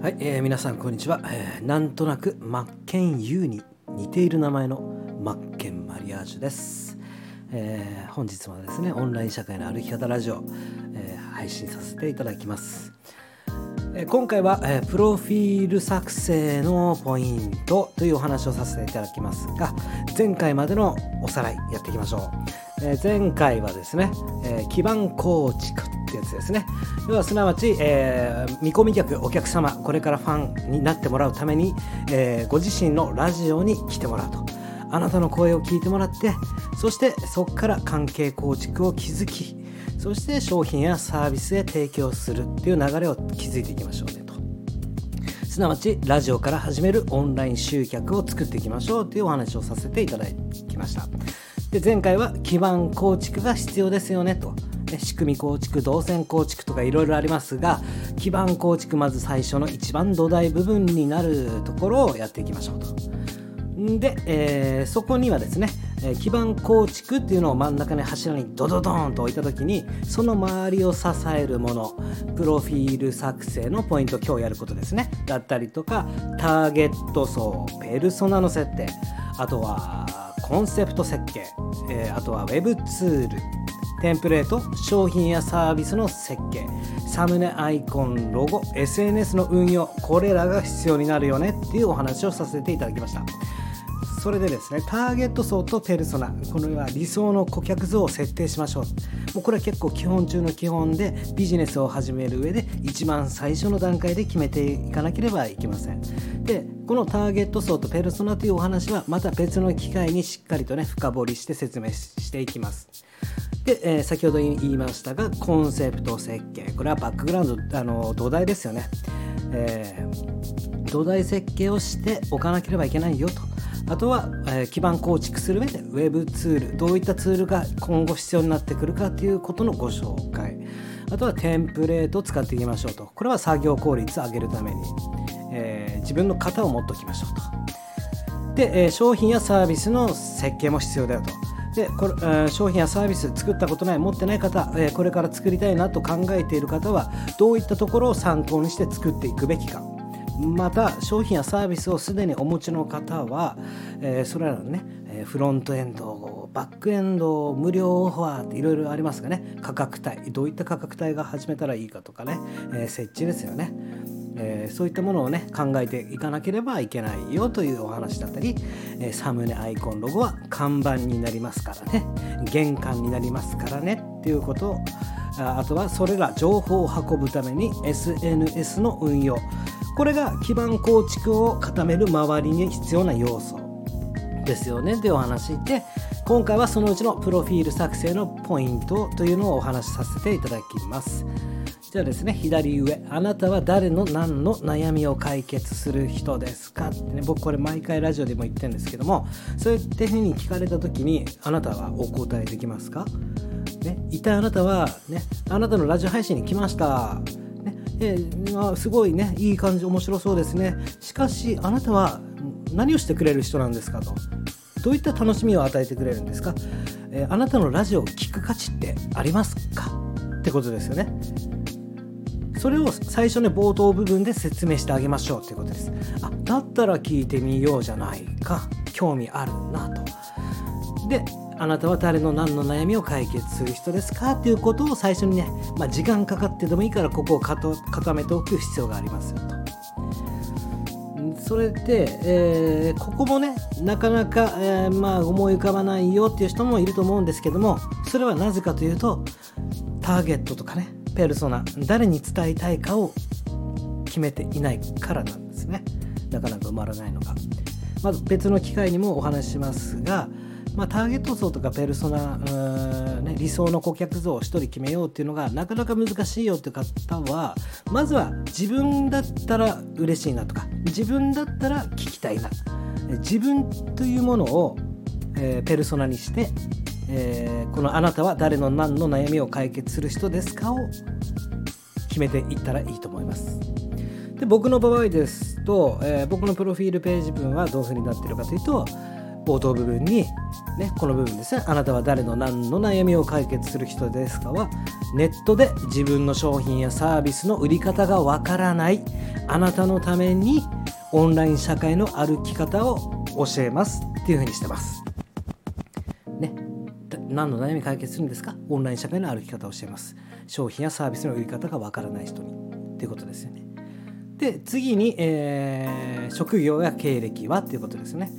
はい、えー皆さんこんにちは、えーなんとなくマッケンユーに似ている名前のマッケンマリアージュです、えー本日もですねオンライン社会の歩き方ラジオ、えー配信させていただきます、えー今回は、えープロフィール作成のポイントというお話をさせていただきますが前回までのおさらいやっていきましょう、えー前回はですね、えー基盤構築ってやつですね。要はすなわち、えー見込み客お客様これからファンになってもらうために、えーご自身のラジオに来てもらうと。あなたの声を聞いてもらってそしてそこから関係構築を築きそして商品やサービスへ提供するっていう流れを築いていきましょうねと。すなわちラジオから始めるオンライン集客を作っていきましょうというお話をさせていただきました。で前回は基盤構築が必要ですよねと。仕組み構築動線構築とかいろいろありますが基盤構築まず最初の一番土台部分になるところをやっていきましょうと。で、えーそこにはですね、えー基盤構築っていうのを真ん中に柱にドドドーンと置いた時にその周りを支えるものプロフィール作成のポイント今日やることですね。だったりとかターゲット層ペルソナの設定あとはコンセプト設計、えーあとはウェブツールテンプレート商品やサービスの設計サムネアイコンロゴ SNS の運用これらが必要になるよねっていうお話をさせていただきました。それでですねターゲット層とペルソナこのは理想の顧客像を設定しましょう。もうこれは結構基本中の基本でビジネスを始める上で一番最初の段階で決めていかなければいけません。でこのターゲット層とペルソナというお話はまた別の機会にしっかりとね深掘りして説明していきます。で、えー先ほど言いましたがコンセプト設計。これはバックグラウンドあの土台ですよね、えー土台設計をしておかなければいけないよと。あとは、えー基盤構築する上でウェブツールどういったツールが今後必要になってくるかということのご紹介。あとはテンプレートを使っていきましょうと。これは作業効率を上げるために、えー自分の型を持っておきましょうと。で、え商品やサービスの設計も必要だよと。でこれえー商品やサービス作ったことない持ってない方、えーこれから作りたいなと考えている方はどういったところを参考にして作っていくべきか。また商品やサービスをすでにお持ちの方は、えーそれらのねえフロントエンドバックエンド無料オファーっていろいろありますがね価格帯どういった価格帯が始めたらいいかとかね、え設置ですよね。えーそういったものをね考えていかなければいけないよというお話だったり、えーサムネアイコンロゴは看板になりますからね。玄関になりますからね。っていうことをあとはそれら情報を運ぶために SNS の運用。これが基盤構築を固める周りに必要な要素。ですよね。というお話で今回はそのうちのプロフィール作成のポイントというのをお話しさせていただきます。じゃあですね。左上。あなたは誰の何の悩みを解決する人ですか？ってね僕これ毎回ラジオでも言ってるんですけどもそういったふうに聞かれた時にあなたはお答えできますか？ね、一体あなたは、ね、あなたのラジオ配信に来ました、ね。えーまあすごいね。いい感じ面白そうですね。しかしあなたは何をしてくれる人なんですかと。どういった楽しみを与えてくれるんですか、えーあなたのラジオを聞く価値ってありますか？ってことですよね。それを最初ね冒頭部分で説明してあげましょうということです。あだったら聞いてみようじゃないか。興味あるなと。であなたは誰の何の悩みを解決する人ですかということを最初にね、まあ、時間かかってでもいいからここを固めておく必要がありますよと。それで、えーここもねなかなか、えーまあ、思い浮かばないよっていう人もいると思うんですけどもそれはなぜかというとターゲットとかねペルソナ誰に伝えたいかを決めていないからなんですね。なかなか埋まらないのがまず別の機会にもお話ししますが、まあ、ターゲット層とかペルソナ、ね、理想の顧客像を1人決めようっていうのがなかなか難しいよっていう方はまずは自分だったら嬉しいなとか自分だったら聞きたいな。自分というものを、えーペルソナにして、えーこのあなたは誰の何の悩みを解決する人ですかを決めていったらいいと思います。で僕の場合ですと、えー僕のプロフィールページ文はどういうふうになっているかというと冒頭部分に、ね、この部分です。ねあなたは誰の何の悩みを解決する人ですかはネットで自分の商品やサービスの売り方がわからないあなたのためにオンライン社会の歩き方を教えます。っていうふうにしてます。何の悩み解決するんですか？オンライン社会の歩き方を教えます。商品やサービスの売り方がわからない人に。っていうことですよね。で次に、えー、職業や経歴はっていうことですね。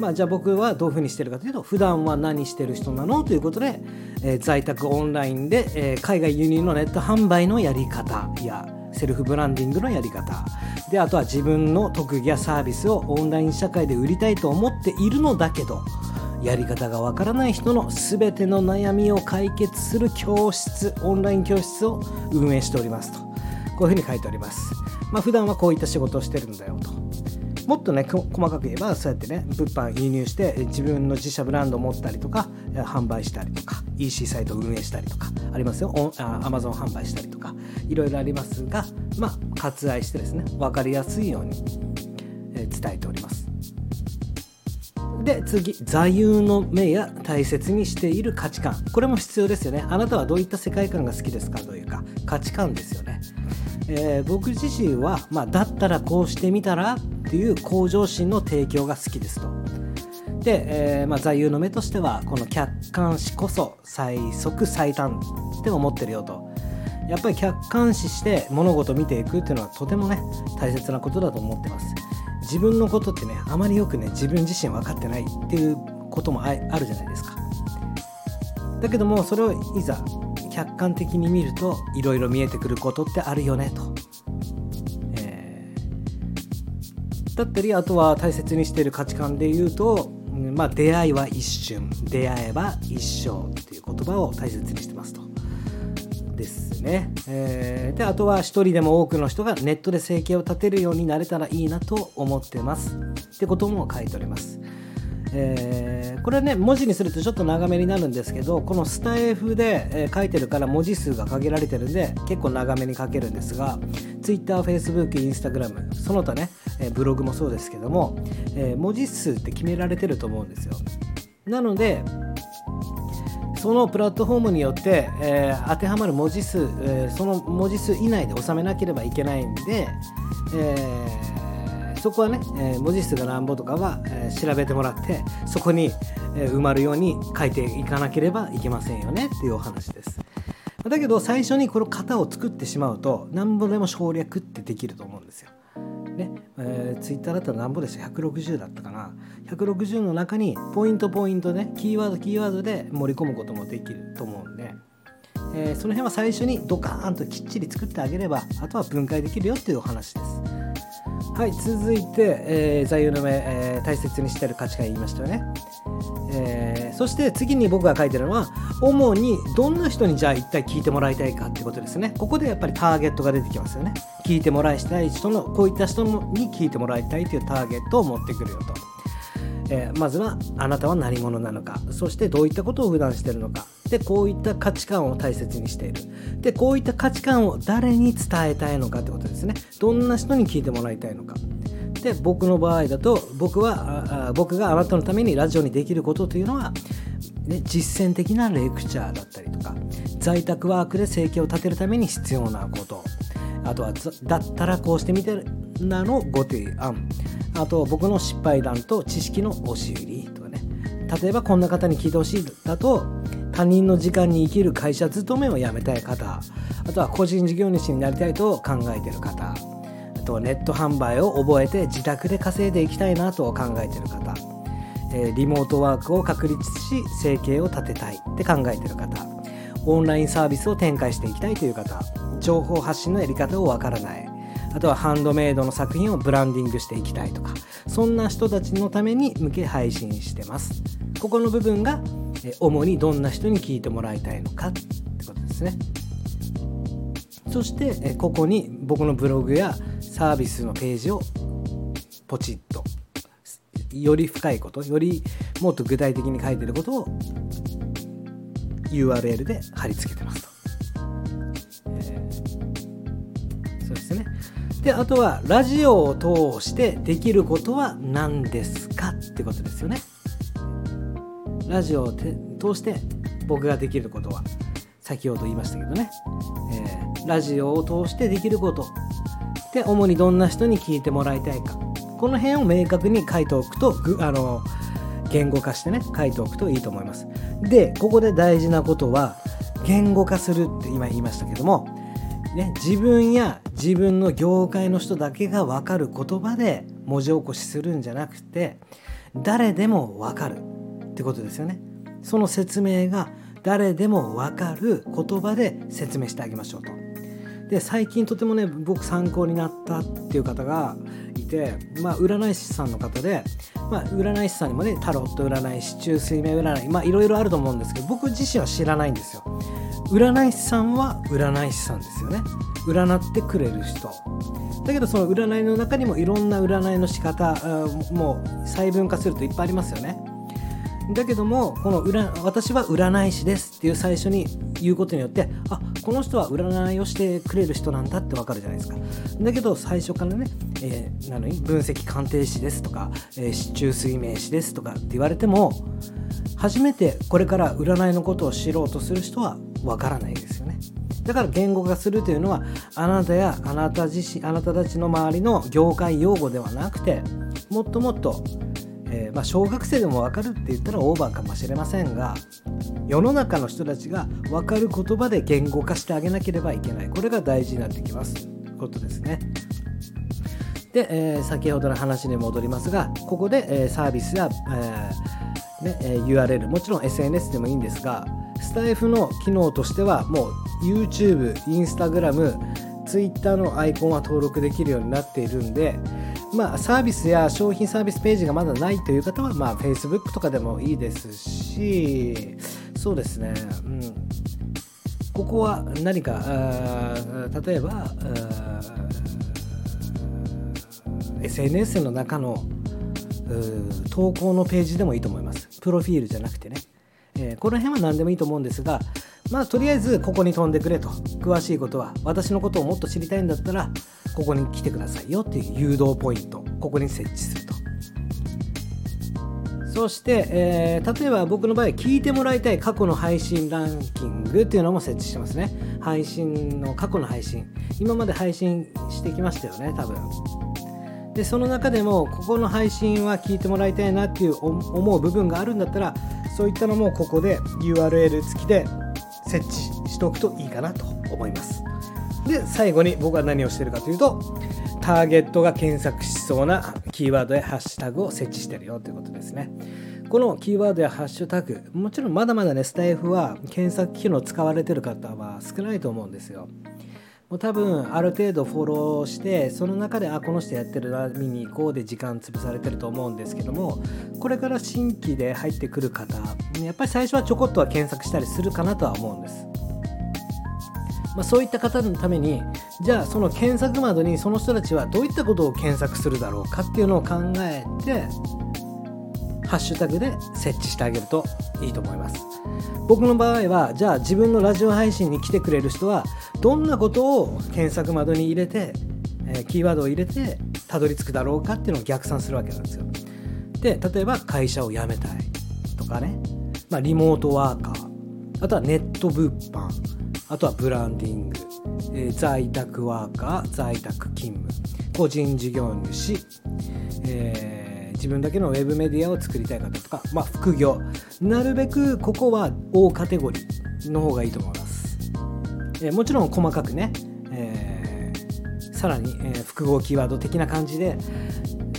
まあ、じゃあ僕はどういうふうにしてるかというと普段は何してる人なの？ということで、えー、在宅オンラインで、えー、海外輸入のネット販売のやり方やセルフブランディングのやり方。であとは自分の特技やサービスをオンライン社会で売りたいと思っているのだけどやり方がわからない人の全ての悩みを解決する教室オンライン教室を運営しておりますと。こういうふうに書いております。まあ普段はこういった仕事をしてるんだよと。もっとね細かく言えばそうやってね物販輸入して自分の自社ブランドを持ったりとか販売したりとか EC サイト運営したりとかありますよ。アマゾン販売したりとかいろいろありますがまあ割愛してですね分かりやすいように伝えております。で次座右の銘や大切にしている価値観。これも必要ですよね。あなたはどういった世界観が好きですかというか価値観ですよね、えー、僕自身は、まあ、だったらこうしてみたらっていう向上心の提供が好きですと。で、えー、まあ、座右の銘としてはこの客観視こそ最速最短って思ってるよと。やっぱり客観視して物事を見ていくっていうのはとてもね大切なことだと思ってます。自分のことってねあまりよくね自分自身分かってないっていうこともあるじゃないですか。だけどもそれをいざ客観的に見るといろいろ見えてくることってあるよねと、えー、だったりあとは大切にしている価値観で言うと、まあ、出会いは一瞬出会えば一生っていう言葉を大切にしてます。ね、えー、であとは一人でも多くの人がネットで生計を立てるようになれたらいいなと思ってます。ってことも書いております。えー、これね文字にするとちょっと長めになるんですけどこのスタイフで、え、書いてるから文字数が限られてるんで結構長めに書けるんですが Twitter、Facebook、Instagram その他ね、え、ブログもそうですけども、え文字数って決められてると思うんですよ。なのでそのプラットフォームによって、えー、当てはまる文字数、えー、その文字数以内で収めなければいけないんで、えー、そこはね、え文字数が何ぼとかは、え調べてもらってそこに、え埋まるように書いていかなければいけませんよねっていうお話です。だけど最初にこの型を作ってしまうと何ぼでも省略ってできると思うんですよ。ねえー、ツイッターだったら何ぼでした？160だったかな160の中にポイントポイントねキーワードキーワードで盛り込むこともできると思うんで、えー、その辺は最初にドカーンときっちり作ってあげればあとは分解できるよっていうお話です。はい続いて、えー、座右の銘、えー、大切にしてる価値観言いましたよね。えー、そして次に僕が書いてるのは主にどんな人にじゃあ一体聞いてもらいたいかってことですね。ここでやっぱりターゲットが出てきますよね。聞いてもらいたい人のこういった人に聞いてもらいたいというターゲットを持ってくるよと、えー、まずはあなたは何者なのか。そしてどういったことを普段してるのか。でこういった価値観を大切にしている。でこういった価値観を誰に伝えたいのかってことですね。どんな人に聞いてもらいたいのか。で僕の場合だと僕は僕があなたのためにラジオにできることというのは、ね、実践的なレクチャーだったりとか在宅ワークで生計を立てるために必要なこと。あとはだったらこうしてみてなのご提案。あと僕の失敗談と知識の押し売りとかね。例えばこんな方に聞いてほしいだと他人の時間に生きる会社勤めを辞めたい方。あとは個人事業主になりたいと考えてる方。あとネット販売を覚えて自宅で稼いでいきたいなと考えてる方、え、リモートワークを確立し生計を立てたいって考えてる方。オンラインサービスを展開していきたいという方。情報発信のやり方をわからない。あとはハンドメイドの作品をブランディングしていきたいとかそんな人たちのために向け配信してます。ここの部分が主にどんな人に聞いてもらいたいのかってことですね。そしてここに僕のブログやサービスのページをポチッとより深いことよりもっと具体的に書いてることを URL で貼り付けてますと、えー、そうですね。であとはラジオを通してできることは何ですかってことですよね。ラジオを通して僕ができることは先ほど言いましたけどね、えー、ラジオを通してできることで主にどんな人に聞いてもらいたいか。この辺を明確に書いておくとあの言語化してね書いておくといいと思います。でここで大事なことは言語化するって今言いましたけども、ね、自分や自分の業界の人だけが分かる言葉で文字起こしするんじゃなくて誰でも分かるってことですよね。その説明が誰でも分かる言葉で説明してあげましょうと。で最近とてもね僕参考になったっていう方がいて、まあ、占い師さんの方で、まあ、占い師さんにもねタロット占い師中水明占いまあいろいろあると思うんですけど僕自身は知らないんですよ。占い師さんは占い師さんですよね。占ってくれる人。だけどその占いの中にもいろんな占いの仕方もう細分化するといっぱいありますよね。だけどもこの占私は占い師ですっていう最初に言うことによってあこの人は占いをしてくれる人なんだってわかるじゃないですか。だけど最初からね、えー、なのに分析鑑定士ですとか、えー、中水明師ですとかって言われても初めてこれから占いのことを知ろうとする人はわからないですよね。だから言語化するというのはあなたやあなた自身あなたたちの周りの業界用語ではなくてもっともっとえー、まあ、小学生でも分かるって言ったらオーバーかもしれませんが世の中の人たちが分かる言葉で言語化してあげなければいけないこれが大事になってきますということですね。で、えー、先ほどの話に戻りますがここで、えー、サービスや、えーねえ URL もちろん SNS でもいいんですがスタイフの機能としてはもう YouTube、Instagram、Twitter のアイコンは登録できるようになっているんでまあ、サービスや商品サービスページがまだないという方は、まあ、Facebook とかでもいいですし、そうですね、うん、ここは何か、例えば、SNS の中の投稿のページでもいいと思います。プロフィールじゃなくてね。えー、この辺は何でもいいと思うんですが、まあ、とりあえずここに飛んでくれと。詳しいことは、私のことをもっと知りたいんだったら、ここに来てくださいよっていう誘導ポイント。ここに設置すると。そして、えー、例えば僕の場合聞いてもらいたい過去の配信ランキングっていうのも設置してますね。配信の過去の配信。今まで配信してきましたよね多分。でその中でもここの配信は聞いてもらいたいなっていう思う部分があるんだったらそういったのもここで URL 付きで設置しておくといいかなと思います。で最後に僕は何をしてるかというとターゲットが検索しそうなキーワードやハッシュタグを設置してるよということですね。このキーワードやハッシュタグもちろんまだまだねスタイフは検索機能使われてる方は少ないと思うんですよ。もう多分ある程度フォローしてその中であこの人やってるな見に行こうで時間潰されてると思うんですけどもこれから新規で入ってくる方やっぱり最初はちょこっとは検索したりするかなとは思うんです。まあ、そういった方のためにじゃあその検索窓にその人たちはどういったことを検索するだろうかっていうのを考えてハッシュタグで設置してあげるといいと思います。僕の場合はじゃあ自分のラジオ配信に来てくれる人はどんなことを検索窓に入れて、え、キーワードを入れてたどり着くだろうかっていうのを逆算するわけなんですよ。で例えば会社を辞めたいとかね、まあ、リモートワーカー。あとはネット物販。あとはブランディング、え、在宅ワーカー在宅勤務。個人事業主、えー、自分だけのウェブメディアを作りたい方とか、まあ、副業。なるべくここは大カテゴリーの方がいいと思います、えー、もちろん細かくね、えー、さらに、えー、複合キーワード的な感じで、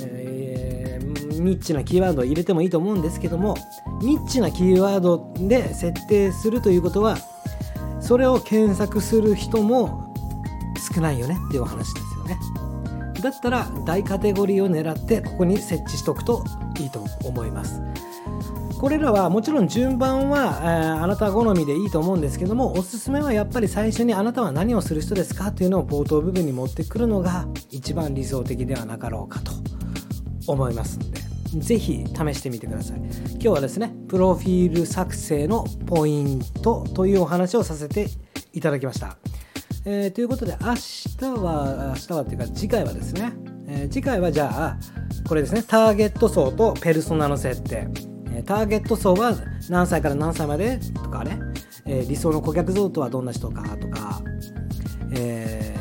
えー、ニッチなキーワードを入れてもいいと思うんですけどもニッチなキーワードで設定するということはそれを検索する人も少ないよねっていうお話です。だったら大カテゴリーを狙ってここに設置しておくといいと思いますこれらはもちろん順番は、えー、あなた好みでいいと思うんですけどもおすすめはやっぱり最初にあなたは何をする人ですかというのを冒頭部分に持ってくるのが一番理想的ではなかろうかと思いますのでぜひ試してみてください。今日はですね、プロフィール作成のポイントというお話をさせていただきました。えー、ということで明日は明日はっていうか次回はですね、えー、次回はじゃあこれですね。ターゲット層とペルソナの設定、えー、ターゲット層は何歳から何歳までとかね、え理想の顧客像とはどんな人かとか、え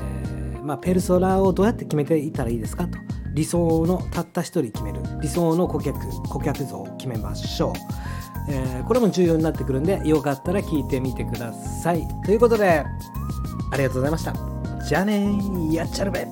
まあ、ペルソナをどうやって決めていったらいいですかと。理想のたった1人決める。理想の顧客顧客像を決めましょう、えこれも重要になってくるんでよかったら聞いてみてください。ということでありがとうございました。じゃあねやっちゃるべ